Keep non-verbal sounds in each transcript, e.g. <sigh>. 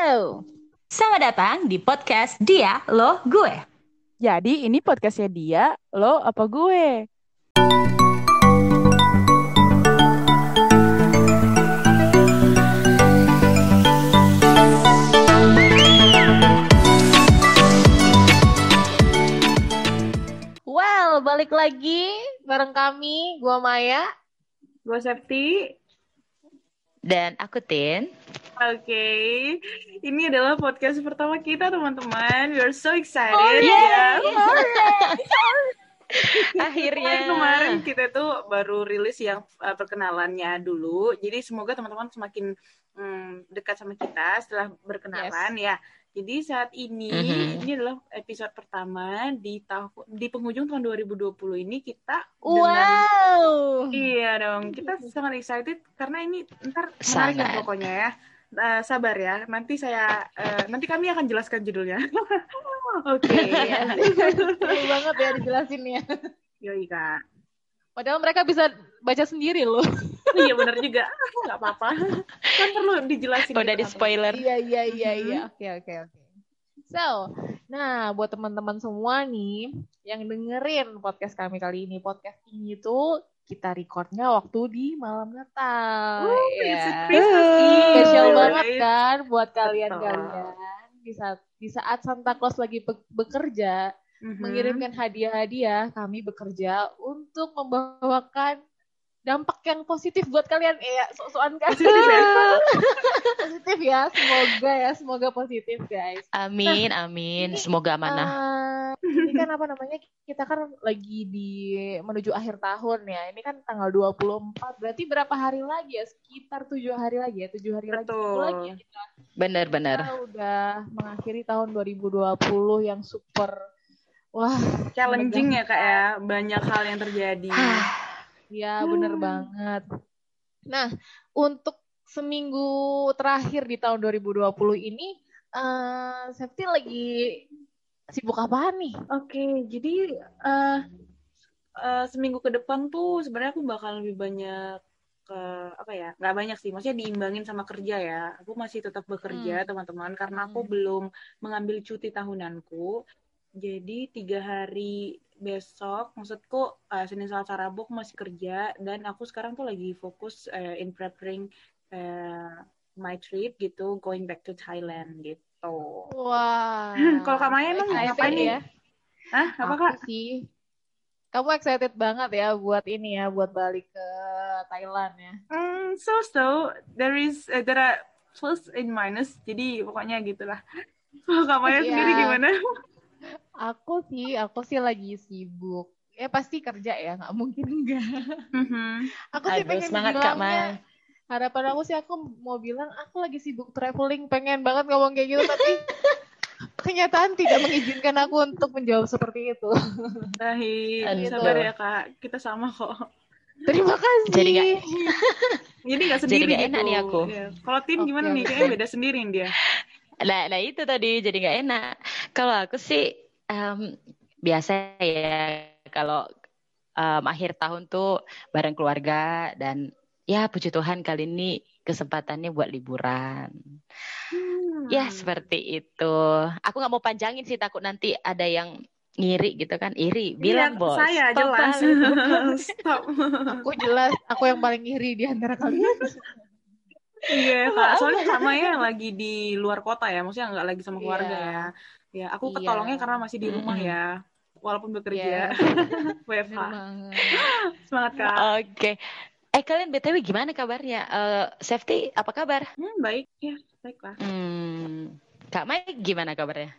Halo, selamat datang di podcast Dia, Lo, Gue. Jadi ini podcastnya dia, lo apa gue? Well, balik lagi bareng kami, gua Maya. Gue Septi. Dan aku Tin. Oke, ini adalah podcast pertama kita teman-teman. We are so excited Oh, ya. <laughs> Akhirnya. Kemarin, kemarin kita tuh baru rilis yang uh, perkenalannya dulu. Jadi semoga teman-teman semakin mm, dekat sama kita setelah berkenalan ya. Jadi saat ini Mhm. ini adalah episode pertama di tahun di penghujung tahun 2020 ini kita dengan Wow. Iya dong, kita sangat excited karena ini ntar menarik ya pokoknya ya. Eh, sabar ya, nanti saya eh, nanti kami akan jelaskan judulnya. <laughs> Oke, Seru banget ya dijelasin ya. yoi kak. Padahal mereka bisa baca sendiri loh. Iya benar juga, nggak apa-apa. Kan perlu dijelasin. Udah gitu di spoiler. Iya, iya, iya, iya. Oke, oke, oke. So, nah buat teman-teman semua nih yang dengerin podcast kami kali ini, podcast ini tuh kita recordnya waktu di malam Natal. Oh, Ya. it's a Christmas Eve. Spesial Right? banget kan buat kalian-kalian di saat di saat Santa Claus lagi be- bekerja Mhm. mengirimkan hadiah-hadiah, kami bekerja untuk membawakan dampak yang positif buat kalian. Eh, ya, so-soan kan? Positif ya? <laughs> positif ya, semoga ya, semoga positif guys. Amin, amin. Semoga amanah. Eh, ini kan apa namanya? Kita kan lagi di menuju akhir tahun ya. Ini kan tanggal 24. Berarti berapa hari lagi ya? Sekitar tujuh hari lagi ya. Tujuh hari lagi. Betul. Satu lagi ya kita Bener-bener. kita udah mengakhiri tahun 2020 yang super wah Challenging ya kak ya, banyak hal yang terjadi. Ya bener banget. Nah, untuk seminggu terakhir di tahun 2020 ini eh Septi lagi sibuk apa nih? Oke, jadi eh eh, seminggu ke depan tuh sebenarnya aku bakal lebih banyak ke apa ya? Nggak banyak sih, maksudnya diimbangin sama kerja ya. Aku masih tetap bekerja teman-teman karena aku Hmm. belum mengambil cuti tahunanku. Jadi tiga hari besok, maksudku eh, Senin Selasa Rabu aku masih kerja dan aku sekarang tuh lagi fokus eh, in preparing eh, my trip gitu, going back to Thailand gitu. Wah. <laughs> Kalau Kak Maya emang ngapain nih? ya? Hah, apa kak? sih. Kamu excited banget ya buat ini ya, buat balik ke Thailand ya. Hmm, so so there is uh, there are plus and minus jadi pokoknya gitulah <laughs> kalau Kak Maya Iya. sendiri gimana Aku sih, aku sih lagi sibuk. Ya pasti kerja ya, nggak mungkin enggak. Mhm. Aku sih Aduh, pengen semangat Kak bilangnya, harapan aku sih aku mau bilang aku lagi sibuk traveling, pengen banget ngomong kayak gitu, tapi <laughs> kenyataan tidak mengizinkan aku untuk menjawab seperti itu. Baik, Aduh. sabar ya kak kita sama kok Terima kasih. Jadi nggak- jadi nggak sendiri nggak gitu enak nih aku. Iya. kalau tim Oke, gimana nih kayaknya beda sendiri dia Nah, nah itu tadi jadi nggak enak. Kalau aku sih em, biasa ya kalau em, akhir tahun tuh bareng keluarga dan ya puji Tuhan kali ini kesempatannya buat liburan. Ya Hmm. seperti itu. Aku nggak mau panjangin sih takut nanti ada yang ngiri gitu kan. Iri, bilang Iya, bos. saya Stop jelas <laughs> stop Aku jelas, aku yang paling iri di antara kalian. <laughs> iya kak soalnya Kak Maya lagi di luar kota ya maksudnya nggak lagi sama keluarga Iya. ya ya aku Iya. ketolongnya karena masih di rumah Mm-mm. ya walaupun bekerja Iya. <laughs> WFH semangat kak Oke. Eh kalian BTW gimana kabarnya? Eh safety apa kabar? Hmm, baik, ya, baiklah. Hmm. Kak Mai gimana kabarnya?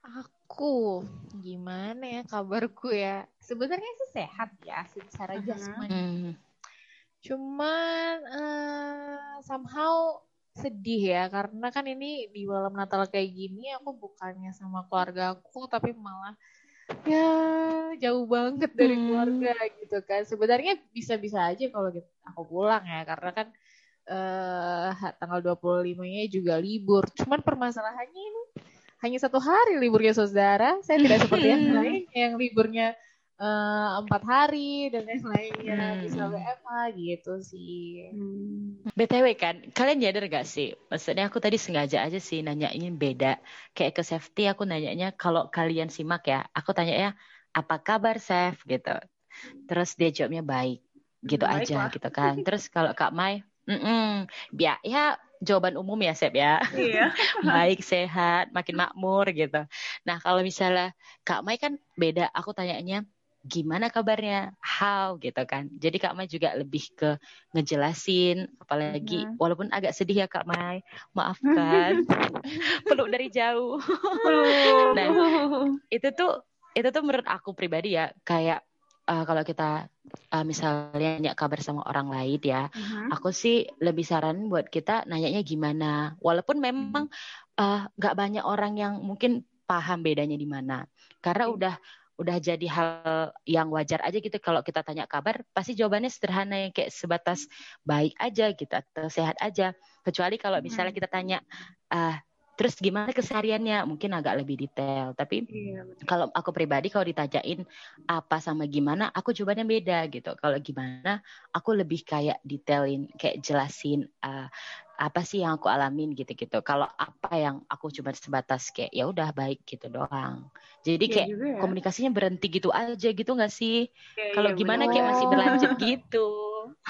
Aku gimana ya kabarku ya? Sebenarnya sih sehat ya secara Mhm. jasmani. Hmm. Cuman eh, somehow sedih ya karena kan ini di malam Natal kayak gini aku bukannya sama keluarga aku tapi malah ya jauh banget dari Hmm. keluarga gitu kan. Sebenarnya bisa-bisa aja kalau gitu aku pulang ya karena kan eh tanggal 25-nya juga libur. Cuman permasalahannya ini hanya satu hari liburnya saudara. Saya tidak seperti yang lain yang liburnya eh, empat hari dan yang lainnya Hmm. bisa WFH gitu sih. Hmm. BTW kan, kalian nyadar gak sih? Maksudnya aku tadi sengaja aja sih nanyain beda. Kayak ke safety aku nanyanya kalau kalian simak ya, aku tanya ya, apa kabar Chef gitu. Terus dia jawabnya baik, gitu Baik aja lah. gitu kan. Terus kalau Kak Mai, mm ya, ya jawaban umum ya Chef ya. Iya. <laughs> baik, sehat, makin makmur gitu. Nah kalau misalnya Kak Mai kan beda, aku tanyanya gimana kabarnya, how gitu kan. Jadi Kak Mai juga lebih ke ngejelasin, apalagi Mhm. walaupun agak sedih ya Kak Mai, maafkan, <laughs> <laughs> peluk dari jauh. Nah, itu tuh itu tuh menurut aku pribadi ya kayak eh, kalau kita eh, misalnya nanya kabar sama orang lain ya, Mhm. aku sih lebih saran buat kita nanyanya gimana. Walaupun memang eh, nggak banyak orang yang mungkin paham bedanya di mana. Karena udah udah jadi hal yang wajar aja gitu kalau kita tanya kabar, pasti jawabannya sederhana yang kayak sebatas baik aja gitu atau sehat aja. Kecuali kalau misalnya Hmm. kita tanya ah terus gimana kesehariannya, mungkin agak lebih detail. Tapi Iya. kalau aku pribadi kalau ditanyain apa sama gimana, aku jawabannya beda gitu. Kalau gimana, aku lebih kayak detailin, kayak jelasin uh, apa sih yang aku alamin gitu-gitu. Kalau apa yang aku cuma sebatas kayak ya udah baik gitu doang. Jadi Iya kayak juga ya. komunikasinya berhenti gitu aja gitu nggak sih? Iya, Kalau gimana benar. kayak masih berlanjut <laughs> gitu.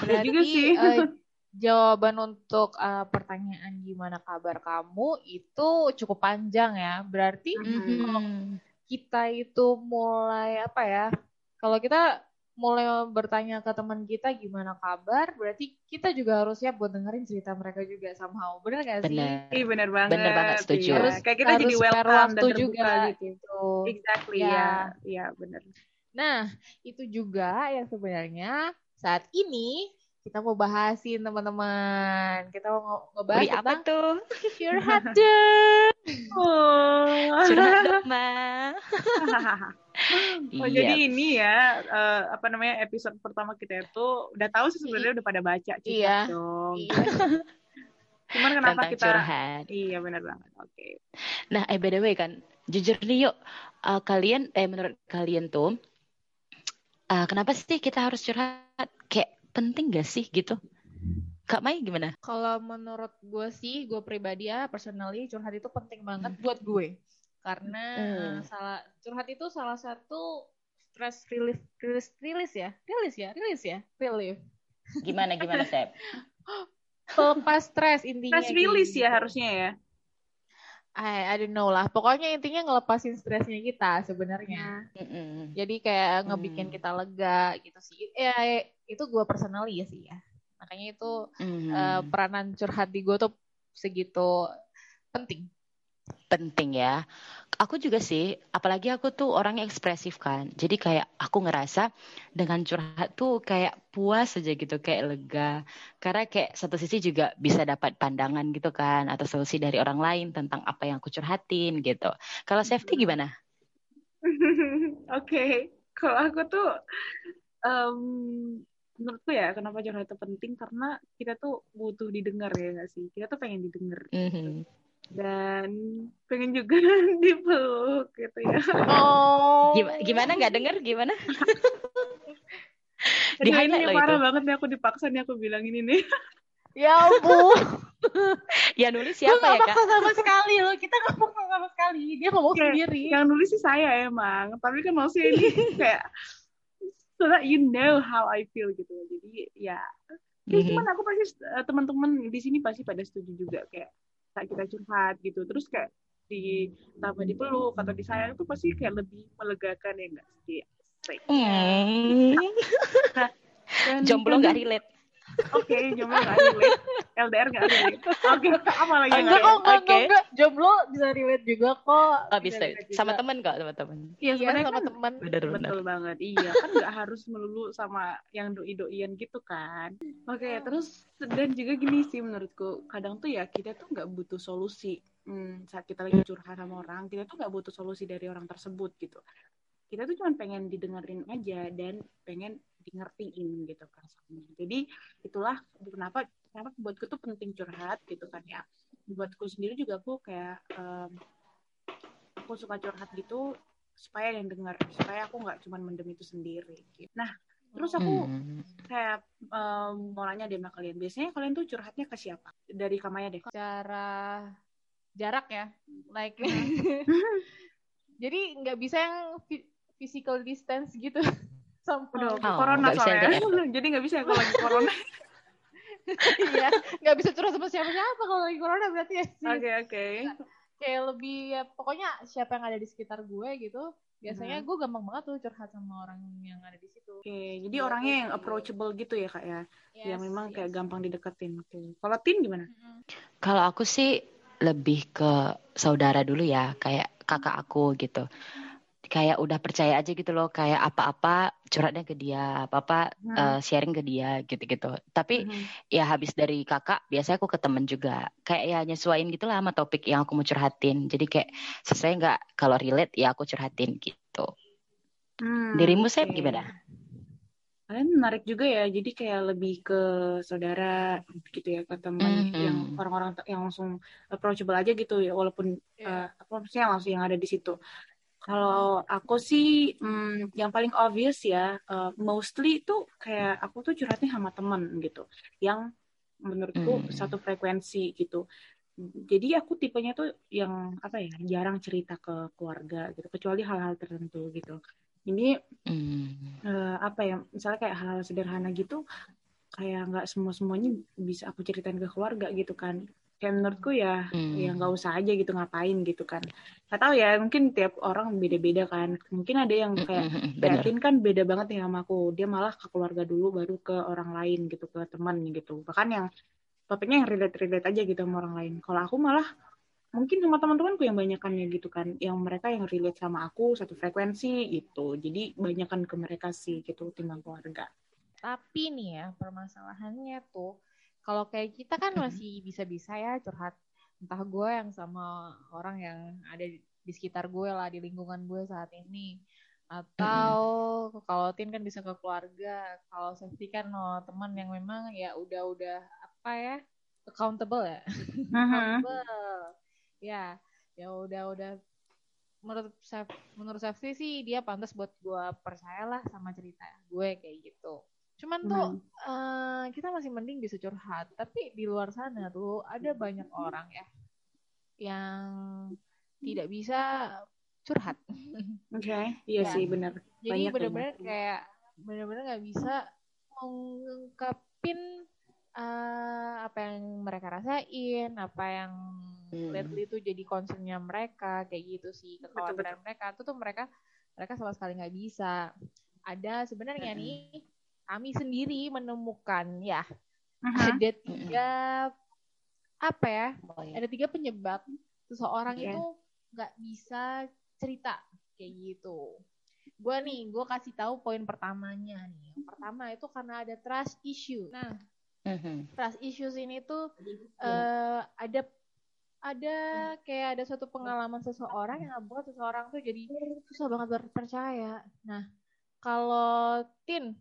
Iya juga Berarti sih. eh, <laughs> jawaban untuk eh, pertanyaan gimana kabar kamu itu cukup panjang ya. Berarti Mhm. kita itu mulai apa ya? Kalau kita mulai bertanya ke teman kita gimana kabar, berarti kita juga harus siap buat dengerin cerita mereka juga somehow. Bener gak sih? Bener. Iya benar banget. Bener banget, setuju. Iya. Harus Kayak kita harus jadi welcome dan terbuka juga gitu. gitu. Exactly Ya. ya. Iya benar. Nah, itu juga yang sebenarnya saat ini kita mau bahasin teman-teman. Kita mau nge- ngebahas Wih, apa tuh? curhat <laughs> dong. Oh. Curhat dong, Ma. <laughs> <laughs> Oh, Iya. jadi ini ya eh, apa namanya episode pertama kita itu udah tahu sih sebenarnya udah pada baca cerita Iya. dong. Iya. <laughs> Cuman kenapa Tentang kita curhat. Iya benar banget. Oke. Nah, eh by the way kan, jujur nih yuk, eh, kalian, eh menurut kalian tuh, eh, kenapa sih kita harus curhat? Kayak penting gak sih gitu? Kak Mai gimana? Kalau menurut gue sih, gue pribadi ya, personally curhat itu penting banget buat gue. Karena Hmm. salah curhat itu salah satu stress relief, rilis, rilis ya, rilis ya, rilis ya, relief. Gimana gimana Sep? <gasps> Pelepas stres intinya. Stress release gitu. ya harusnya ya. I, I don't know lah. Pokoknya intinya ngelepasin stresnya kita sebenarnya. Mm-mm. Jadi kayak ngebikin Hmm. kita lega gitu sih. Ya itu gue personally ya sih ya. Makanya itu Hmm. eh, peranan curhat di gue tuh segitu penting. Penting ya. Aku juga sih, apalagi aku tuh orang yang ekspresif kan. Jadi kayak aku ngerasa dengan curhat tuh kayak puas aja gitu, kayak lega. Karena kayak satu sisi juga bisa dapat pandangan gitu kan, atau solusi dari orang lain tentang apa yang aku curhatin gitu. Kalau safety gimana? <laughs> Oke, kalau aku tuh em, menurutku ya kenapa curhat itu penting karena kita tuh butuh didengar ya nggak sih? Kita tuh pengen didengar Mhm. Dan pengen juga <laughs> dipeluk gitu ya. Oh. Gimana, gimana nggak denger gimana? <laughs> Di highlight ini loh parah itu. banget nih aku dipaksa nih aku bilang ini nih. <laughs> Ya ampun. Ya nulis siapa gak ya kak? sama sekali loh. Kita gak maksa sama sekali. Dia ngomong Kayak sendiri. Yang nulis sih saya emang, tapi kan maksudnya ini kayak so that you know how I feel gitu. Jadi ya, ya Mhm. cuman aku pasti eh, teman-teman di sini pasti pada setuju juga kayak saat kita curhat gitu. Terus kayak di tambah dipeluk atau disayang itu pasti kayak lebih melegakan ya enggak sih? Hmm. <laughs> Dan- Jomblo nggak relate. Oke, jomblo nggak relate. LDR nggak relate. Oke, apa lagi yang Enggak, nggak enggak, Oke. enggak, enggak. Jomblo bisa relate juga kok. Oh bisa, relate sama temen kok, sama temen. Iya, Iya, sebenarnya sama kan teman. Benar-benar. Betul banget, iya kan nggak harus melulu sama yang doi-doian gitu kan. Oke, terus dan juga gini sih menurutku, kadang tuh ya kita tuh nggak butuh solusi Hmm, saat kita lagi curhat sama orang, kita tuh nggak butuh solusi dari orang tersebut gitu. Kita tuh cuma pengen didengerin aja dan pengen di ngertiin gitu kan jadi itulah kenapa kenapa buatku tuh penting curhat gitu kan ya buatku sendiri juga aku kayak um, aku suka curhat gitu supaya yang dengar supaya aku nggak cuma mendem itu sendiri gitu. nah terus aku Hmm. kayak em, mau nanya deh sama kalian biasanya kalian tuh curhatnya ke siapa dari kamaya deh Cara jarak ya, like. <laughs> Jadi nggak bisa yang physical distance gitu. Sama udah Oh, corona soalnya <laughs> jadi nggak bisa ya kalau lagi corona <laughs> Iya, nggak bisa curhat sama siapa-siapa kalau lagi corona berarti ya sih. oke oke Kayak lebih ya pokoknya siapa yang ada di sekitar gue gitu. Biasanya Mhm. gue gampang banget tuh curhat sama orang yang ada di situ. oke jadi Iya, orangnya yang gitu. approachable gitu ya kak ya yang Yes, memang kayak yes. gampang dideketin oke kalau tin gimana. Kalau aku sih lebih ke saudara dulu ya, kayak kakak aku gitu. Kayak udah percaya aja gitu loh, kayak apa-apa curhatnya ke dia, apa-apa Hmm. eh, sharing ke dia gitu-gitu. Tapi Mhm. ya habis dari kakak, biasanya aku ke temen juga. Kayak ya nyesuaiin gitu lah sama topik yang aku mau curhatin. Jadi kayak sesuai nggak kalau relate ya aku curhatin gitu. Hmm, Dirimu Sep oke. gimana? Kalian menarik juga ya, jadi kayak lebih ke saudara gitu ya, ke teman Mhm. yang orang-orang yang langsung approachable aja gitu ya, walaupun Iya. eh, apa maksudnya langsung yang ada di situ. Kalau aku sih hmm, yang paling obvious ya, eh, mostly itu kayak aku tuh curhatnya sama teman gitu, yang menurutku Hmm. satu frekuensi gitu. Jadi aku tipenya tuh yang apa ya, jarang cerita ke keluarga gitu, kecuali hal-hal tertentu gitu. Ini Hmm. eh, apa ya misalnya kayak hal sederhana gitu kayak nggak semua semuanya bisa aku ceritain ke keluarga gitu kan kayak menurutku ya Hmm. ya nggak usah aja gitu ngapain gitu kan. Nggak tahu ya mungkin tiap orang beda-beda kan. Mungkin ada yang kayak Mm-mm, kayak Bener. Tin kan beda banget nih sama aku. Dia malah ke keluarga dulu baru ke orang lain gitu ke teman gitu. Bahkan yang topiknya yang relate relate aja gitu sama orang lain. Kalau aku malah mungkin sama teman-temanku yang banyakannya gitu kan. Yang mereka yang relate sama aku satu frekuensi gitu. Jadi banyakan ke mereka sih gitu timbang keluarga. Tapi nih ya, permasalahannya tuh kalau kayak kita kan masih bisa-bisa ya curhat. Entah gue yang sama orang yang ada di sekitar gue lah di lingkungan gue saat ini. Atau kalau Tin kan bisa ke keluarga. Kalau Safety kan no, teman yang memang ya udah-udah apa ya accountable ya. <laughs> Accountable. Ya ya udah udah. Menurut menurut Safety sih dia pantas buat gue percayalah sama cerita gue kayak gitu cuman tuh eh, kita masih mending bisa curhat tapi di luar sana tuh ada banyak orang ya yang tidak bisa curhat <laughs> Oke, iya Ya. sih benar. jadi banyak. kayak bener-bener nggak bisa mengungkapin eh, apa yang mereka rasain apa yang Hmm. lately itu jadi concernnya mereka kayak gitu sih kekhawatiran mereka itu tuh mereka mereka sama sekali nggak bisa ada sebenarnya Mm-mm. nih kami sendiri menemukan ya Aha. ada tiga apa ya Oh, iya. ada tiga penyebab seseorang Oke. itu nggak bisa cerita kayak gitu. Gue nih, gue kasih tahu poin pertamanya nih. Yang pertama itu karena ada trust issue. Nah, Mhm. trust issues ini tuh eh, ada ada kayak ada suatu pengalaman seseorang yang buat seseorang tuh jadi susah banget berpercaya. Nah, kalau Tin,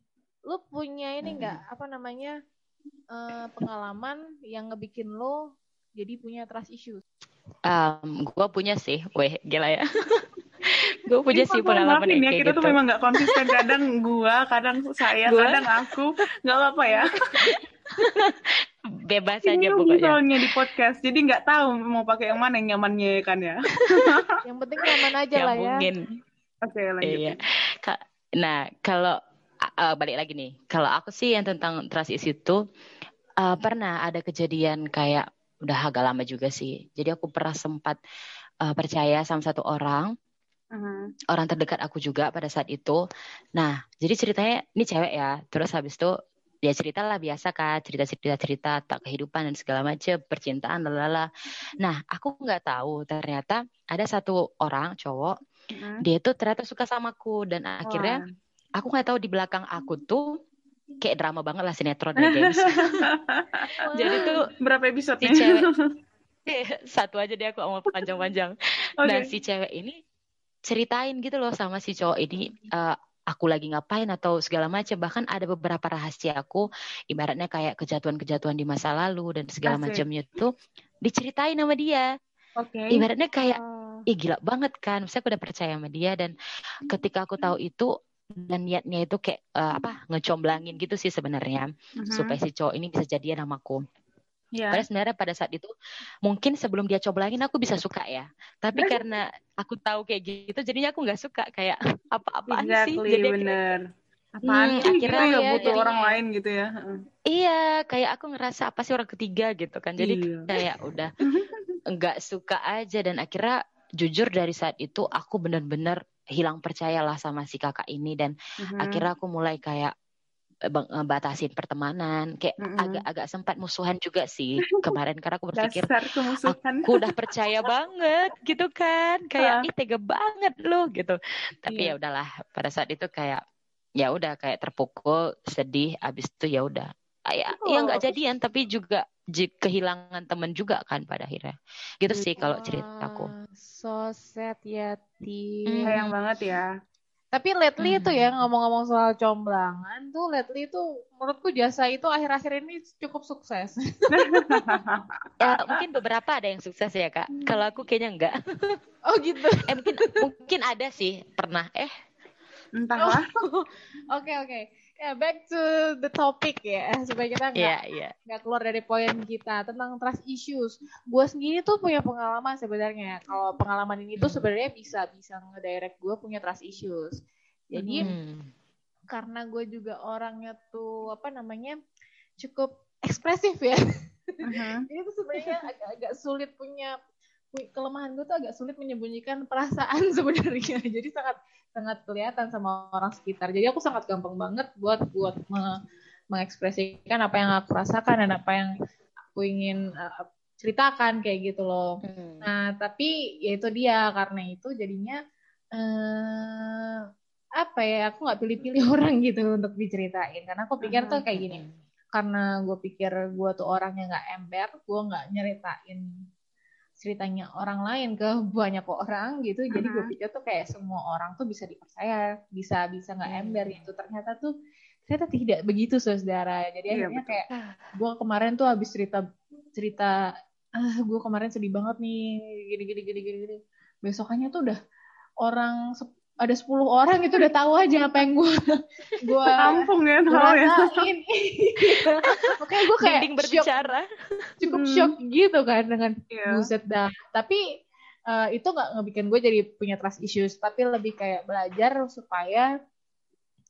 lu punya ini nggak apa namanya eh, pengalaman yang ngebikin lo jadi punya trust issues? Um, gue punya sih, weh gila ya. <laughs> gue punya Ini sih pengalaman maafin yang ya, kayak kita gitu. tuh memang nggak konsisten. <laughs> Kadang gua, kadang saya, Gua? kadang aku. Nggak apa-apa ya. <laughs> Bebas Ini aja pokoknya. soalnya di podcast. Jadi nggak tahu mau pakai yang mana yang nyamannya kan ya. Yang penting nyaman aja lah ya. Nyambungin. Oke, lanjut. Iya. Nah, kalau uh, balik lagi nih, kalau aku sih yang tentang trust issue itu uh, pernah ada kejadian kayak udah agak lama juga sih. Jadi aku pernah sempat uh, percaya sama satu orang, Mhm. orang terdekat aku juga pada saat itu. Nah, jadi ceritanya ini cewek ya. Terus habis itu ya cerita lah biasa kan, cerita-cerita cerita tak kehidupan dan segala macam, percintaan lalala. Nah, aku nggak tahu ternyata ada satu orang cowok Mhm. dia tuh ternyata suka sama aku dan akhirnya Wah. Aku nggak tahu di belakang aku tuh kayak drama banget lah sinetron ya gengs. <laughs> Jadi tuh berapa episode si cewek eh, <laughs> satu aja deh aku mau panjang-panjang. Nah si cewek ini ceritain gitu loh sama si cowok ini eh, aku lagi ngapain atau segala macam bahkan ada beberapa rahasia aku ibaratnya kayak kejatuhan-kejatuhan di masa lalu dan segala macamnya tuh diceritain sama dia Oke. ibaratnya kayak Oh. ih gila banget kan saya udah percaya sama dia dan ketika aku tahu itu dan niatnya itu kayak uh, apa ngecomblangin gitu sih sebenarnya Mhm. supaya si cowok ini bisa jadian sama aku. Iya. Padahal sebenarnya pada saat itu mungkin sebelum dia coblangin aku bisa suka ya. Tapi karena aku tahu kayak gitu jadinya aku nggak suka kayak <laughs> apa-apaan sih. Exactly, Jadi akhirnya- bener. Apaan Hmm, sih gitu akhirnya ya ya, butuh orang lain gitu ya. Iya, kayak aku ngerasa apa sih orang ketiga gitu kan. Jadi Iya. <laughs> kayak udah <laughs> nggak suka aja dan akhirnya jujur dari saat itu aku benar-benar hilang percayalah sama si kakak ini dan Mhm. akhirnya aku mulai kayak eh, bang- ngebatasin pertemanan kayak Mm-mm. agak-agak sempat musuhan juga sih <laughs> kemarin karena aku berpikir aku udah percaya banget gitu kan kayak Ah. ih tega banget loh gitu tapi Iya. ya udahlah pada saat itu kayak ya udah kayak terpukul sedih abis itu ya udah Ah, ya ya Oh. nggak jadian tapi juga kehilangan temen juga kan pada akhirnya gitu sih kalau ceritaku Wah, So sad ya, Ti. Hmm. Sayang banget ya. Tapi lately Hmm. itu ya ngomong-ngomong soal comblangan tuh lately itu menurutku jasa itu akhir-akhir ini cukup sukses. <laughs> ya mungkin beberapa ada yang sukses ya kak kalau aku kayaknya enggak <laughs> oh gitu. <laughs> eh mungkin mungkin ada sih pernah eh Entahlah. Oke oke. Ya back to the topic ya supaya kita nggak iya nggak keluar dari poin kita tentang trust issues. Gue sendiri tuh punya pengalaman sebenarnya. Kalau pengalaman ini tuh sebenarnya bisa bisa ngedirect gue punya trust issues. Jadi Hmm. karena gue juga orangnya tuh apa namanya cukup ekspresif ya. Mhm. <laughs> Jadi tuh sebenarnya agak-agak sulit punya pu- kelemahan gue tuh agak sulit menyembunyikan perasaan <laughs> sebenarnya. Jadi sangat sangat kelihatan sama orang sekitar. Jadi aku sangat gampang banget buat buat me- mengekspresikan apa yang aku rasakan dan apa yang aku ingin uh, ceritakan kayak gitu loh. Hmm. Nah, tapi ya itu dia karena itu jadinya eh apa ya? Aku nggak pilih-pilih <laughs> orang gitu untuk diceritain karena aku pikir tuh kayak gini. Karena gue pikir gue tuh orang yang nggak ember, gue nggak nyeritain ceritanya orang lain ke banyak orang gitu. Jadi gue Mhm. pikir tuh kayak semua orang tuh bisa dipercaya, bisa bisa nggak Hmm. ember gitu. Ternyata tuh ternyata tidak begitu saudara. Jadi Iya, akhirnya betul. kayak gue kemarin tuh habis cerita cerita ah gue kemarin sedih banget nih gini gini gini gini gini besokannya tuh udah orang ada 10 orang itu udah tahu aja apa yang gue <laughs> gue Kampung ya gue tau ya. <laughs> makanya gue kayak Dinding shock, berbicara. Cukup Hmm. shock gitu kan dengan Iya. buset dah. Tapi eh, itu nggak ngebikin gue jadi punya trust issues tapi lebih kayak belajar supaya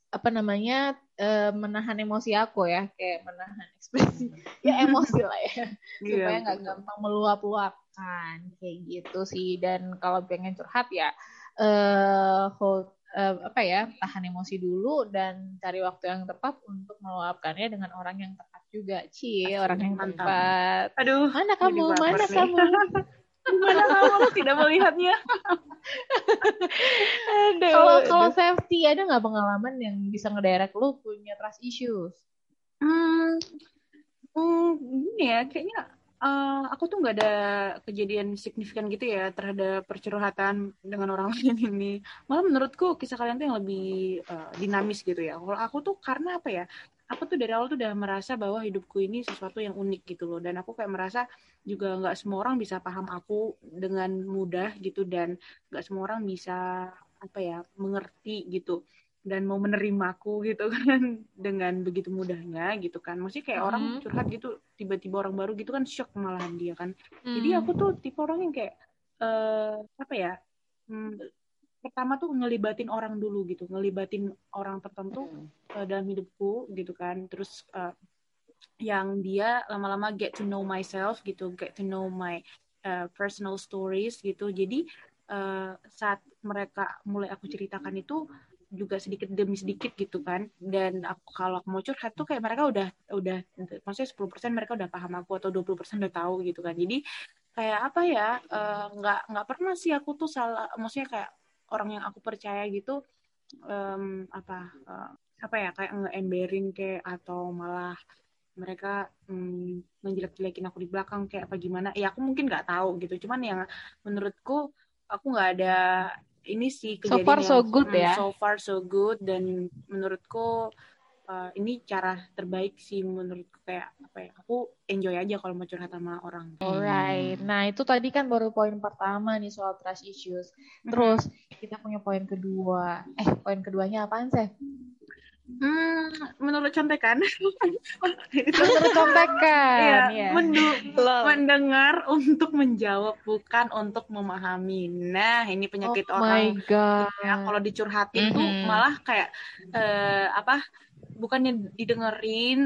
apa namanya eh, menahan emosi aku ya kayak menahan <laughs> ekspresi ya emosi lah ya. Iya, supaya nggak gampang meluap-luapkan kayak gitu sih. Dan kalau pengen curhat ya eh hold eh, apa ya tahan emosi dulu dan cari waktu yang tepat untuk meluapkannya dengan orang yang tepat juga cie Asik, orang yang mantap. tepat Aduh. mana kamu mana nih. kamu <laughs> Gimana kamu tidak melihatnya? <laughs> Aduh, kalau kalau safety ada nggak pengalaman yang bisa ngedirect lu punya trust issues Hmm, hmm, gini ya, kayaknya eh, aku tuh nggak ada kejadian signifikan gitu ya terhadap percurhatan dengan orang <laughs> lain ini. Malah menurutku kisah kalian tuh yang lebih eh, dinamis gitu ya. Kalau aku tuh karena apa ya? Aku tuh dari awal tuh udah merasa bahwa hidupku ini sesuatu yang unik gitu loh. Dan aku kayak merasa juga nggak semua orang bisa paham aku dengan mudah gitu dan nggak semua orang bisa apa ya mengerti gitu dan mau menerima aku gitu kan <laughs> dengan begitu mudahnya gitu kan. Maksudnya kayak orang Mhm. curhat gitu tiba-tiba orang baru gitu kan shock malahan dia kan. Hmm. jadi aku tuh tipe orang yang kayak eh apa ya hmm, pertama tuh ngelibatin orang dulu gitu ngelibatin orang tertentu eh, dalam hidupku gitu kan. Terus eh, yang dia lama-lama get to know myself gitu get to know my eh, personal stories gitu. Jadi eh, saat mereka mulai aku ceritakan itu juga sedikit demi sedikit gitu kan. Dan aku kalau aku mau curhat tuh kayak mereka udah udah maksudnya 10% mereka udah paham aku atau 20% udah tahu gitu kan. Jadi kayak apa ya eh, nggak nggak pernah sih aku tuh salah maksudnya kayak orang yang aku percaya gitu em, apa eh, apa ya kayak nge-emberin kayak atau malah mereka mm, menjelek-jelekin aku di belakang kayak apa gimana. Ya aku mungkin nggak tahu gitu. Cuman yang menurutku aku nggak ada ini sih So far yang so good mm, ya. so far so good dan menurutku uh, ini cara terbaik sih menurutku kayak apa ya aku enjoy aja kalau mau curhat sama orang. Alright. Hmm. nah itu tadi kan baru poin pertama nih soal trust issues. Terus kita punya poin kedua. Eh poin keduanya apaan sih hmm, menurut contekan itu <laughs> menurut contekan Iya, ya mendu- mendengar untuk menjawab bukan untuk memahami. Nah, ini penyakit oh my orang. god Ya, kalau dicurhatin tuh Mhm. malah kayak eh, apa? Bukannya didengerin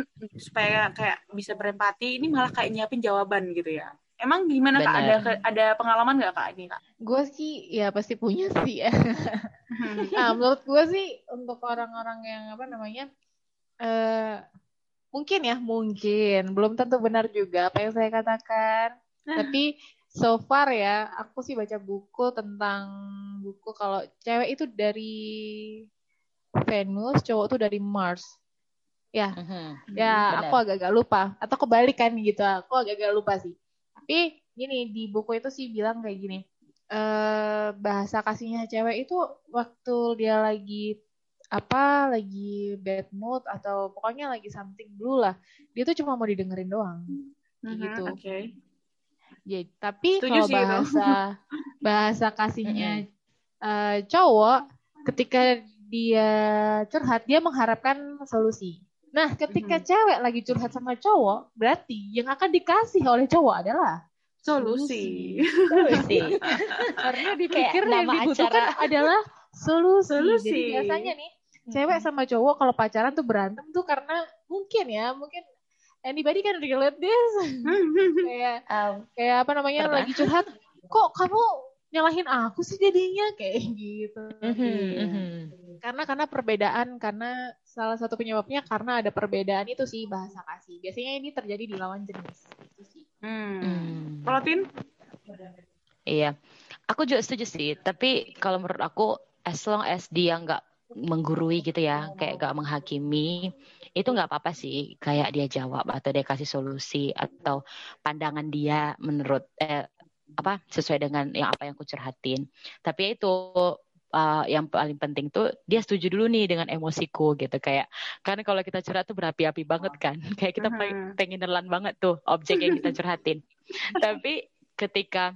supaya kayak bisa berempati, ini malah kayak nyiapin jawaban gitu ya. Emang gimana kak? Ada Bener. ada pengalaman nggak kak ini kak? gue sih ya pasti punya <laughs> sih ya Nah, menurut gue sih untuk orang-orang yang apa namanya eh mungkin ya mungkin belum tentu benar juga apa yang saya katakan. Tapi so far ya aku sih baca buku tentang buku kalau cewek itu dari Venus, cowok tuh dari Mars. Ya, Mhm. ya benar. aku agak-agak lupa atau kebalikan gitu. Aku agak-agak lupa sih. Tapi gini di buku itu sih bilang kayak gini. eh bahasa kasihnya cewek itu waktu dia lagi apa lagi bad mood atau pokoknya lagi something dulu lah dia tuh cuma mau didengerin doang Mhm, gitu. Oke. jadi tapi kalau bahasa <laughs> bahasa kasihnya eh, cowok ketika dia curhat dia mengharapkan solusi nah ketika Mhm. cewek lagi curhat sama cowok berarti yang akan dikasih oleh cowok adalah Solusi. Solusi. <laughs> karena dipikir Kayak yang nama dibutuhkan adalah solusi. Solusi. Jadi biasanya nih cewek sama cowok kalau pacaran tuh berantem tuh karena mungkin ya mungkin anybody can relate this kayak Um, kayak apa namanya Pernah. lagi curhat kok kamu nyalahin aku sih jadinya kayak gitu. mhm, Iya. mhm. Karena karena perbedaan karena salah satu penyebabnya karena ada perbedaan itu sih bahasa kasih. Biasanya ini terjadi di lawan jenis. Itu sih. Hmm. Hmm. Kalau Tin? Iya, aku juga setuju sih. Tapi kalau menurut aku, as long as dia nggak menggurui gitu ya, kayak nggak menghakimi, itu nggak apa-apa sih. Kayak dia jawab atau dia kasih solusi atau pandangan dia menurut eh, apa sesuai dengan yang apa yang aku curhatin. Tapi ya itu uh, yang paling penting tuh dia setuju dulu nih dengan emosiku gitu. Kayak karena kalau kita curhat tuh berapi-api banget kan. <laughs> Kayak kita pengen, pengen nelan banget tuh objek yang kita curhatin. <laughs> Tapi ketika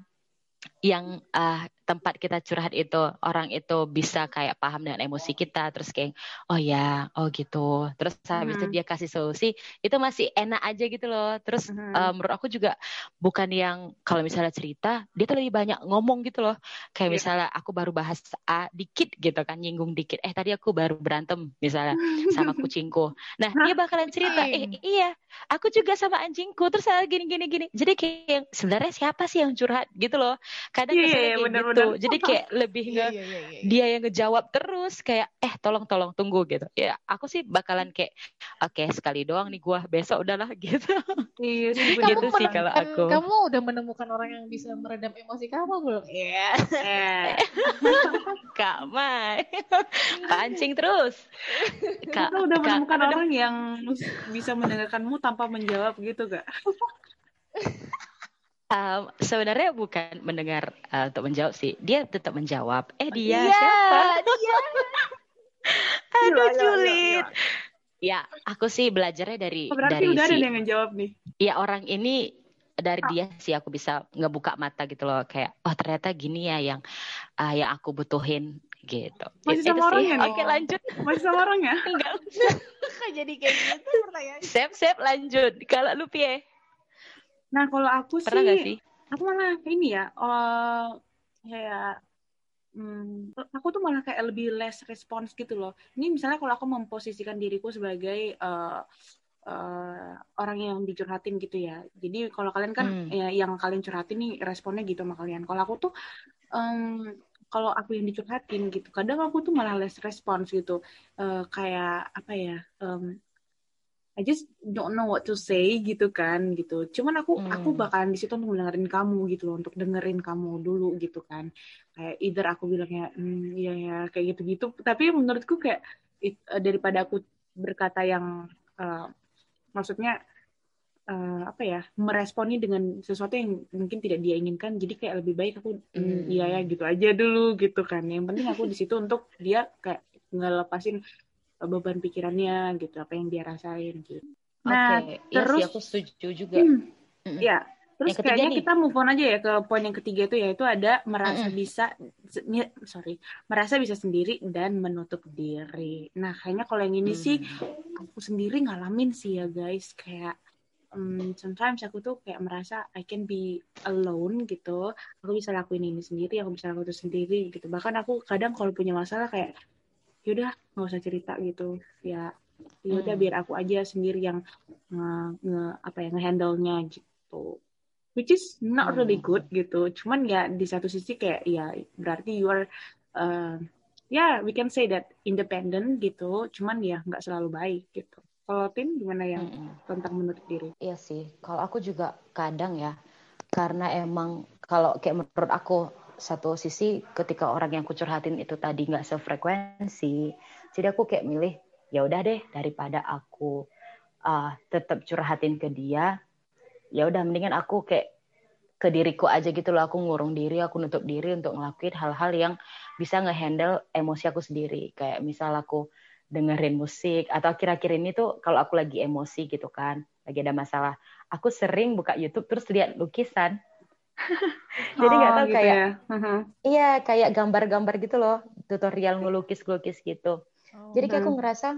yang uh, tempat kita curhat itu orang itu bisa kayak paham dengan emosi kita terus kayak oh ya oh gitu. Terus habis itu Mhm. dia kasih solusi itu masih enak aja gitu loh. Terus Mhm. uh, menurut aku juga bukan yang kalau misalnya cerita dia tuh lebih banyak ngomong gitu loh. Kayak Iya. misalnya aku baru bahas A dikit gitu kan nyinggung dikit. Eh tadi aku baru berantem misalnya sama <laughs> kucingku. Nah dia bakalan cerita eh iya aku juga sama anjingku. Terus saya gini gini gini. Jadi kayak sebenarnya siapa sih yang curhat? Gitu loh kadang Iya, kesannya iya, kayak bener, gitu bener. jadi kayak <laughs> lebih Iya, nge iya, iya, iya. dia yang ngejawab terus kayak eh tolong tolong tunggu gitu ya aku sih bakalan kayak oke sekali doang nih gua besok udahlah <laughs> gitu Iya sih, Jadi bener. Gitu kamu sih kalau menemukan, aku. kamu udah menemukan orang yang bisa meredam emosi kamu belum? Iya. Eh, <laughs> kak Mai pancing terus kak Kita udah Kak, menemukan kan udah- orang yang bisa mendengarkanmu tanpa menjawab gitu gak? Um, sebenarnya bukan mendengar uh, untuk menjawab sih. Dia tetap menjawab. Eh dia Iya, siapa? dia. <laughs> aduh yuk, julid yuk, ya aku sih belajarnya dari Oh, berarti dari udah ada si yang ngejawab nih. ya orang ini dari dia sih aku bisa ngebuka mata gitu loh. Kayak oh ternyata gini ya yang uh, yang aku butuhin gitu. Masih It- sama orangnya nih? oke lanjut. Masih sama orang ya? <laughs> enggak. <laughs> Jadi kayak gitu pertanyaan? sip sip lanjut. Kalau lu pie Nah, kalau aku pernah gak sih, sih aku malah ini ya, eh kayak hmm, aku tuh malah kayak lebih less response gitu loh. Ini misalnya kalau aku memposisikan diriku sebagai eh eh, orang yang dicurhatin gitu ya. Jadi kalau kalian kan Hmm. ya, yang kalian curhatin nih responnya gitu sama kalian. Kalau aku tuh em, kalau aku yang dicurhatin gitu, kadang aku tuh malah less response gitu. Eh, kayak apa ya? em, I just don't know what to say gitu kan gitu. Cuman aku Hmm. aku bakalan di situ untuk dengerin kamu gitu loh, untuk dengerin kamu dulu gitu kan. Kayak either aku bilangnya hmm, iya ya kayak gitu-gitu. Tapi menurutku kayak it- eh, daripada aku berkata yang eh, maksudnya eh, apa ya meresponi dengan sesuatu yang mungkin tidak dia inginkan. Jadi kayak lebih baik aku Hmm. iya ya gitu aja dulu gitu kan. Yang penting aku di situ untuk dia kayak ngelepasin beban pikirannya gitu apa yang dia rasain gitu nah iya terus sih aku setuju juga. hmm, Mm-mm. ya terus Yang kayaknya nih. kita move on aja ya ke poin yang ketiga itu yaitu ada merasa Mm-mm. bisa sorry merasa bisa sendiri dan menutup diri nah kayaknya kalau yang ini sih Hmm. aku sendiri ngalamin sih ya guys kayak um, sometimes aku tuh kayak merasa I can be alone gitu aku bisa lakuin ini sendiri aku bisa lakuin itu sendiri gitu bahkan aku kadang kalau punya masalah kayak yaudah nggak usah cerita gitu. Ya yaudah Hmm. biar aku aja sendiri yang nge, nge- apa ya ngehandle-nya gitu. Which is not really Hmm. good gitu. Cuman ya di satu sisi kayak ya berarti you are uh, ya we can say that independent gitu. Cuman ya nggak selalu baik gitu. Kalau Tin gimana yang Mm-mm. tentang menutup diri? Iya sih, kalau aku juga kadang ya, karena emang kalau kayak menurut aku satu sisi ketika orang yang kucurhatin itu tadi nggak sefrekuensi, jadi aku kayak milih ya udah deh daripada aku uh, tetap curhatin ke dia, ya udah mendingan aku kayak ke diriku aja gitu loh, aku ngurung diri, aku nutup diri untuk ngelakuin hal-hal yang bisa ngehandle emosi aku sendiri, kayak misal aku dengerin musik atau akhir-akhir ini tuh kalau aku lagi emosi gitu kan lagi ada masalah aku sering buka YouTube terus lihat lukisan <laughs> jadi nggak Oh, tahu gitu kayak ya. Iya kayak gambar-gambar gitu loh tutorial ngelukis-ngelukis gitu jadi kayak aku ngerasa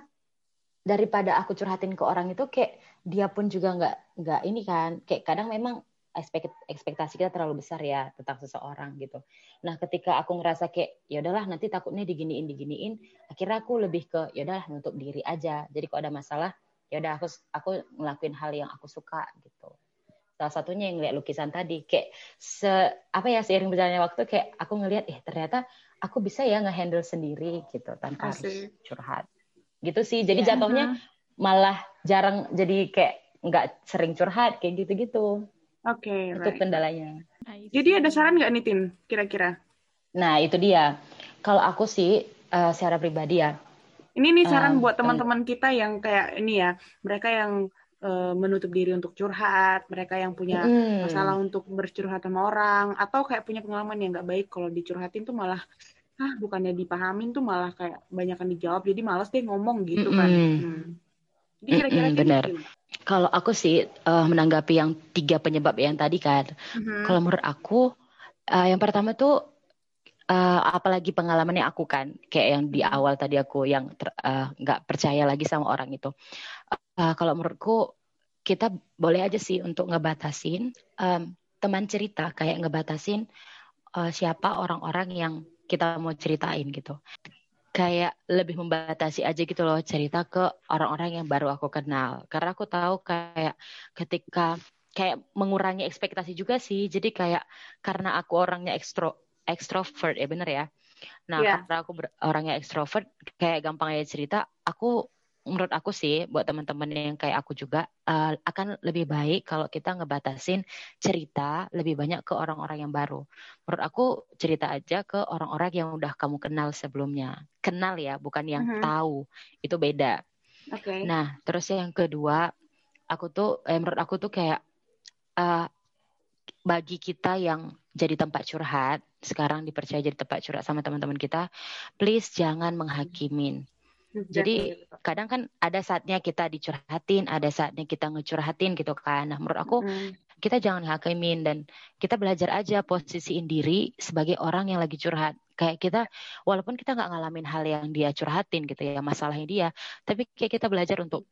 daripada aku curhatin ke orang itu kayak dia pun juga nggak nggak ini kan kayak kadang memang ekspek ekspektasi kita terlalu besar ya tentang seseorang gitu. Nah ketika aku ngerasa kayak ya udahlah nanti takutnya diginiin diginiin, akhirnya aku lebih ke ya udahlah nutup diri aja. Jadi kalau ada masalah ya udah aku aku ngelakuin hal yang aku suka gitu. Salah satunya yang ngeliat lukisan tadi kayak se apa ya seiring berjalannya waktu kayak aku ngelihat eh ternyata aku bisa ya ngehandle sendiri gitu tanpa harus Asik. curhat. Gitu sih. Jadi Iya. jatuhnya Mhm. malah jarang jadi kayak nggak sering curhat kayak gitu-gitu Oke, itu right. kendalanya. Jadi ada saran nggak nih Tin, kira-kira? Nah itu dia. Kalau aku sih eh, secara pribadi ya, Ini nih saran Um, buat teman-teman kita yang kayak ini ya, mereka yang eh, menutup diri untuk curhat, mereka yang punya mm, masalah untuk bercurhat sama orang, atau kayak punya pengalaman yang nggak baik kalau dicurhatin tuh malah, ah bukannya dipahamin tuh malah kayak banyak yang dijawab, jadi malas deh ngomong gitu kan. Hmm. Jadi kira-kira Mm-mm, Tin, benar. kalau aku sih eh, menanggapi yang tiga penyebab yang tadi kan. Mhm. Kalau menurut aku, eh, yang pertama tuh eh, apalagi pengalamannya aku kan, kayak yang di awal tadi aku yang eh, nggak percaya lagi sama orang itu. Eh, kalau menurutku kita boleh aja sih untuk ngebatasin em, teman cerita, kayak ngebatasin eh, siapa orang-orang yang kita mau ceritain gitu. Kayak lebih membatasi aja gitu loh cerita ke orang-orang yang baru aku kenal. Karena aku tahu kayak ketika kayak mengurangi ekspektasi juga sih. Jadi kayak karena aku orangnya ekstro ekstrovert ya bener ya. Nah, Iya. karena aku ber- orangnya ekstrovert kayak gampang aja cerita, aku menurut aku sih buat teman-teman yang kayak aku juga eh, akan lebih baik kalau kita ngebatasin cerita lebih banyak ke orang-orang yang baru. Menurut aku cerita aja ke orang-orang yang udah kamu kenal sebelumnya. Kenal ya, bukan yang Mhm. tahu. Itu beda. Oke. Nah, terus yang kedua, aku tuh, eh, menurut aku tuh kayak eh, bagi kita yang jadi tempat curhat, sekarang dipercaya jadi tempat curhat sama teman-teman kita, please jangan menghakimin. Jadi kadang kan ada saatnya kita dicurhatin, ada saatnya kita ngecurhatin gitu kan. Nah, menurut aku kita jangan hakimin dan kita belajar aja posisiin diri sebagai orang yang lagi curhat. Kayak kita, walaupun kita nggak ngalamin hal yang dia curhatin gitu ya, masalahnya dia, tapi kayak kita belajar untuk,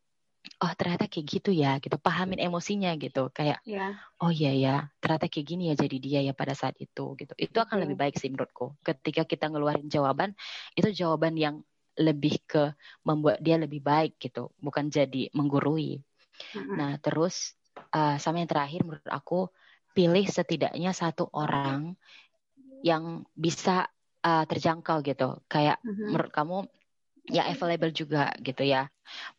oh ternyata kayak gitu ya, gitu, pahamin emosinya gitu. Kayak, ya. oh iya ya, ternyata kayak gini ya jadi dia ya pada saat itu gitu. Itu akan Betul. lebih baik sih menurutku. Ketika kita ngeluarin jawaban, itu jawaban yang lebih ke membuat dia lebih baik gitu, bukan jadi menggurui. Mhm. Nah, terus uh, sama yang terakhir menurut aku pilih setidaknya satu orang yang bisa uh, terjangkau gitu. Kayak Mhm. menurut kamu ya available juga gitu ya.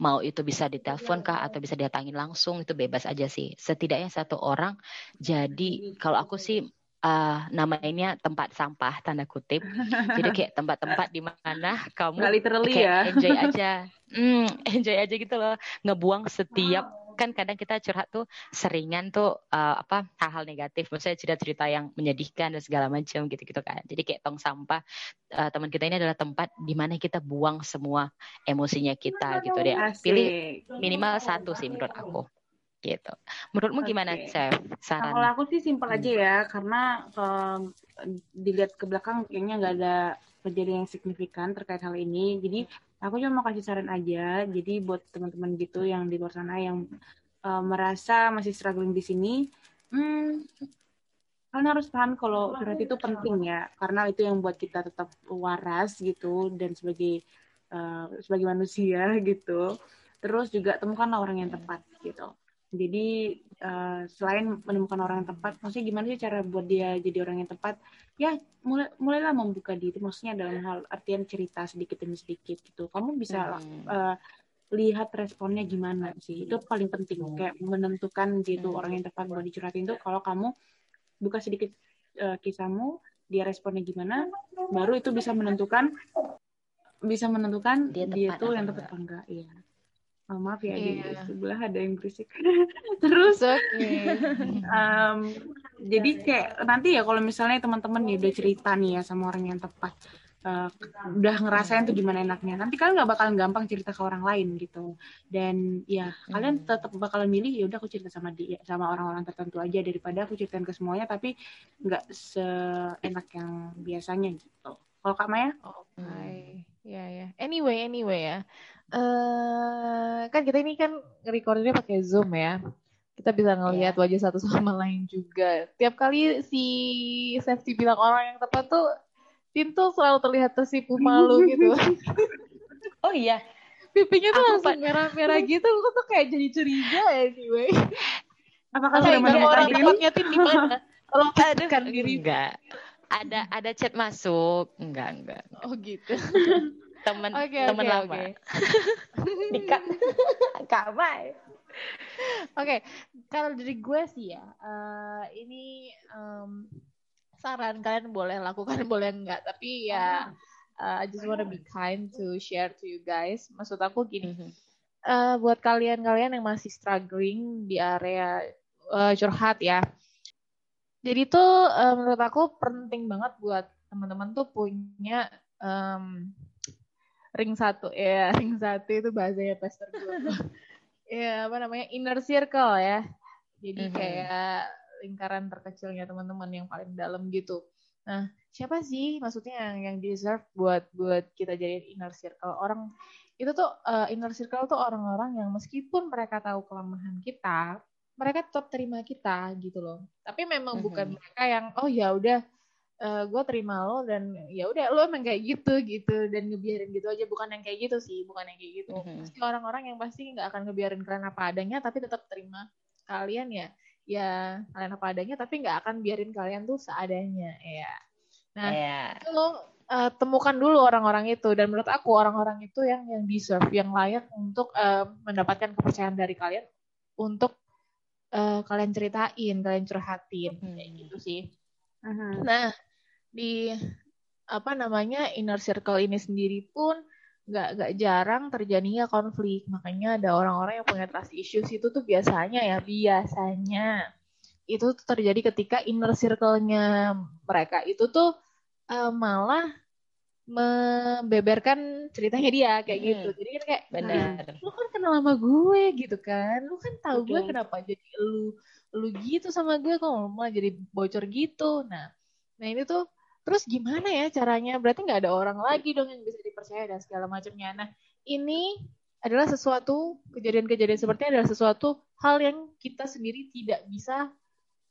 Mau itu bisa ditelepon kah atau bisa datangin langsung itu bebas aja sih. Setidaknya satu orang. Jadi kalau aku sih uh, namanya tempat sampah tanda kutip. Jadi <laughs> kayak tempat-tempat di mana kamu literally kayak ya. enjoy aja. <laughs> Hmm, enjoy aja gitu loh. Ngebuang setiap kan kadang kita curhat tuh seringan tuh uh, apa hal-hal negatif, maksudnya cerita-cerita yang menyedihkan dan segala macam gitu-gitu kan. Jadi kayak tong sampah uh, teman kita ini adalah tempat di mana kita buang semua emosinya kita gitu deh. Pilih minimal satu sih menurut aku gitu. Menurutmu gimana, okay. Chef? Saran? Nah, kalau aku sih simpel aja ya, karena um, dilihat ke belakang kayaknya nggak ada kejadian yang signifikan terkait hal ini. Jadi aku cuma mau kasih saran aja. Jadi buat teman-teman gitu yang di luar sana yang uh, merasa masih struggling di sini, hmm, kalian harus paham kalau surat itu penting ya, karena itu yang buat kita tetap waras gitu dan sebagai uh, sebagai manusia <laughs> gitu. Terus juga temukanlah orang yang tepat gitu. Jadi uh, selain menemukan orang yang tepat, maksudnya gimana sih cara buat dia jadi orang yang tepat? Ya mulai mulailah membuka diri, maksudnya dalam hal artian cerita sedikit demi sedikit gitu. Kamu bisa hmm. uh, lihat responnya gimana sih? Itu paling penting. Hmm. Kayak menentukan gitu hmm. orang yang tepat buat dicurhatin itu kalau kamu buka sedikit uh, kisahmu, dia responnya gimana, baru itu bisa menentukan bisa menentukan dia, dia tuh yang tepat apa enggak. Iya. Oh, maaf ya yeah. di iya. sebelah ada yang berisik. <laughs> Terus okay. <laughs> um, jadi kayak nanti ya kalau misalnya teman-teman nih udah cerita nih ya sama orang yang tepat, uh, udah ngerasain tuh gimana enaknya. Nanti kalian nggak bakalan gampang cerita ke orang lain gitu. Dan ya hmm. kalian tetap bakalan milih ya udah aku cerita sama dia sama orang-orang tertentu aja daripada aku ceritain ke semuanya tapi nggak seenak yang biasanya gitu. Kalau Kak Maya? Oke. Okay. Ya ya. Anyway, anyway ya uh, kan kita ini kan recordingnya pakai Zoom ya. Kita bisa ngelihat yeah. wajah satu sama <laughs> lain juga. Tiap kali si safety bilang orang yang tepat tuh Tinto selalu terlihat tersipu malu <laughs> gitu. oh iya. Pipinya tuh langsung merah-merah gitu. Aku tuh kayak jadi curiga ya anyway. Apakah kayak kalau orang tim di mana? <laughs> Kalau kan diri enggak. Ada ada chat masuk. Enggak, enggak. Oh gitu teman okay, teman okay, lama. okay. kamai oke <laughs> <laughs> okay. kalau dari gue sih ya uh, ini um, saran kalian boleh lakukan <laughs> boleh enggak tapi ya uh, I just wanna be kind to share to you guys. Maksud aku gini uh, buat kalian-kalian yang masih struggling di area uh, curhat ya. Jadi tuh uh, menurut aku penting banget buat teman-teman tuh punya um, ring satu ya <laughs> ring satu itu bahasanya pastor gue ya apa namanya inner circle ya. Jadi mm -hmm. kayak lingkaran terkecilnya teman-teman yang paling dalam gitu. Nah siapa sih maksudnya yang yang deserve buat buat kita jadi inner circle? Orang itu tuh uh, inner circle tuh orang-orang yang meskipun mereka tahu kelemahan kita mereka tetap terima kita gitu loh. Tapi memang mm -hmm. bukan mereka yang oh ya udah uh, eh, gue terima lo dan ya udah lo emang kayak gitu gitu dan ngebiarin gitu aja bukan yang kayak gitu sih bukan yang kayak gitu mm-hmm. pasti orang-orang yang pasti nggak akan ngebiarin kalian apa adanya tapi tetap terima kalian ya ya kalian apa adanya tapi nggak akan biarin kalian tuh seadanya ya nah yeah. lo uh, eh, temukan dulu orang-orang itu dan menurut aku orang-orang itu yang yang deserve yang layak untuk uh, mendapatkan kepercayaan dari kalian untuk uh, kalian ceritain kalian curhatin hmm. kayak gitu sih uh-huh. nah di apa namanya inner circle ini sendiri pun nggak nggak jarang terjadinya konflik. Makanya ada orang-orang yang punya trust issues itu tuh biasanya ya biasanya itu tuh terjadi ketika inner circle-nya mereka itu tuh uh, malah membeberkan ceritanya dia kayak hmm. gitu jadi kan kayak benar. lu kan kenal sama gue gitu kan. Lu kan tahu gue kenapa jadi lu lu gitu sama gue kok malah jadi bocor gitu. Nah nah ini tuh Terus gimana ya caranya? Berarti nggak ada orang lagi dong yang bisa dipercaya dan segala macamnya. Nah, ini adalah sesuatu kejadian-kejadian seperti ini adalah sesuatu hal yang kita sendiri tidak bisa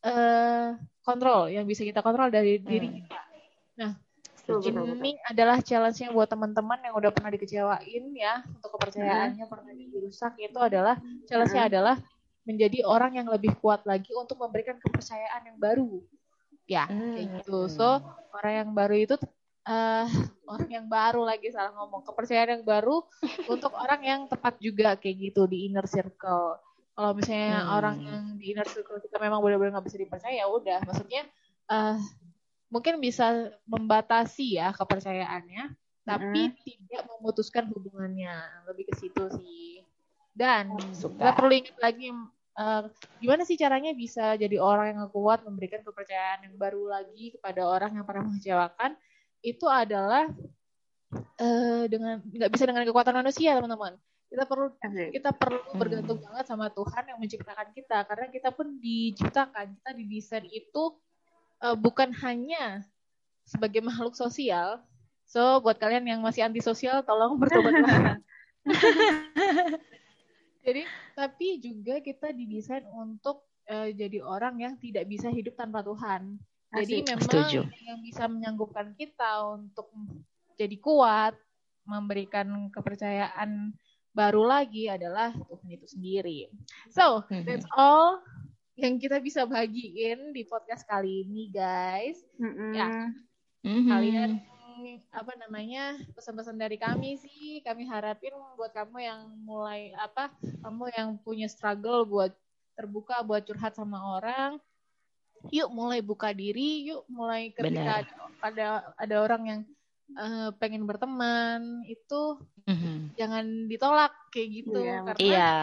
uh, kontrol, yang bisa kita kontrol dari hmm. diri kita. Nah, ini adalah challenge-nya buat teman-teman yang udah pernah dikecewain ya untuk kepercayaannya hmm. pernah dirusak itu adalah challenge-nya hmm. adalah menjadi orang yang lebih kuat lagi untuk memberikan kepercayaan yang baru ya hmm. kayak gitu so orang yang baru itu uh, <laughs> orang yang baru lagi salah ngomong kepercayaan yang baru <laughs> untuk orang yang tepat juga kayak gitu di inner circle kalau misalnya hmm. orang yang di inner circle kita memang benar-benar nggak bisa dipercaya ya udah maksudnya uh, mungkin bisa membatasi ya kepercayaannya tapi hmm. tidak memutuskan hubungannya lebih ke situ sih Dan Suka. kita perlu ingat lagi gimana sih caranya bisa jadi orang yang kuat memberikan kepercayaan yang baru lagi kepada orang yang pernah mengecewakan itu adalah eh, dengan nggak bisa dengan kekuatan manusia teman-teman. Kita perlu kita perlu Hmm. bergantung banget sama Tuhan yang menciptakan kita karena kita pun diciptakan kita didesain itu eh, bukan hanya sebagai makhluk sosial. So buat kalian yang masih antisosial tolong bertobatlah. <laughs> <laughs> Jadi tapi juga kita didesain untuk eh, jadi orang yang tidak bisa hidup tanpa Tuhan. Jadi Asik. memang Setuju. yang bisa menyanggupkan kita untuk jadi kuat, memberikan kepercayaan baru lagi adalah Tuhan itu sendiri. So, Mhm. that's all yang kita bisa bagiin di podcast kali ini, guys. Mm-mm. Ya. Mhm. Kalian apa namanya pesan-pesan dari kami sih. Kami harapin buat kamu yang mulai apa kamu yang punya struggle buat terbuka buat curhat sama orang yuk mulai buka diri yuk mulai ketika ada, ada ada orang yang eh, pengen berteman itu Mhm. jangan ditolak kayak gitu. Iya, karena Iya.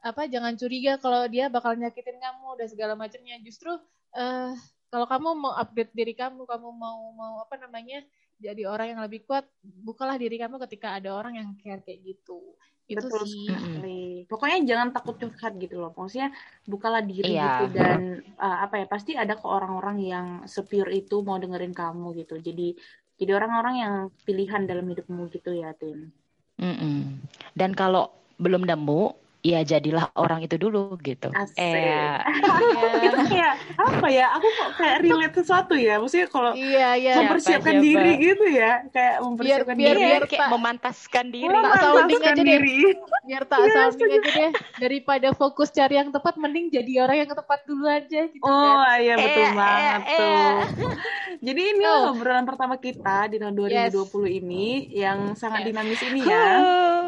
apa jangan curiga kalau dia bakal nyakitin kamu dan segala macamnya. Justru eh kalau kamu mau upgrade diri kamu kamu mau mau apa namanya jadi orang yang lebih kuat bukalah diri kamu ketika ada orang yang care kayak gitu itu Betul sih sekali. Pokoknya jangan takut curhat gitu loh. Maksudnya bukalah diri Iya. gitu dan uh, apa ya pasti ada kok orang-orang yang sepure itu mau dengerin kamu gitu. Jadi jadi orang-orang yang pilihan dalam hidupmu gitu ya, Tin. Mm-mm. Dan kalau belum nemu, ya jadilah orang itu dulu gitu. Asik. Eh, Itu kayak apa ya? Aku kok kayak relate sesuatu ya. Maksudnya kalau iya iya Siapa, mempersiapkan siapa? diri gitu ya, kayak mempersiapkan biar- diri. iya, biar kayak tak- memantaskan diri. tak sounding Memantaskan aja deh. diri. biar tak sounding aja deh daripada fokus cari yang tepat mending jadi orang yang tepat dulu aja gitu Oh kan iya betul Eh, banget eh, tuh. Jadi ini Oh. obrolan pertama kita di tahun 2020 ini yang sangat Yes. dinamis ini ya.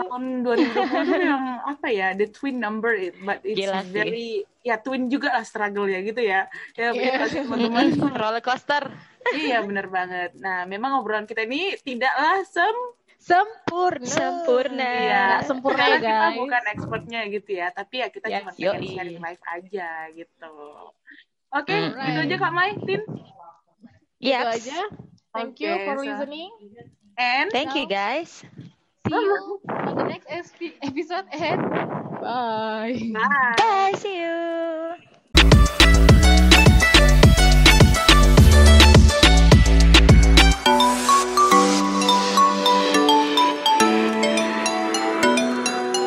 Tahun 2020 itu yang apa ya, the twin number it, but it's Gila sih. very ya twin juga lah struggle ya gitu ya. Ya Iya. pasti teman-teman. <laughs> Roller coaster. iya benar banget. Nah, memang obrolan kita ini tidaklah sem sempurna Sempurna. Iya. Nggak sempurna karena ya kita guys bukan expertnya gitu ya, tapi ya kita Yes, cuma yoi. pengen sharing life aja gitu. Oke, Mm. itu aja Kak Mai, Tin. itu Yep. aja thank you Oke, for so- listening And Thank you guys. see you on the next epi- episode and bye bye. Bye, see you.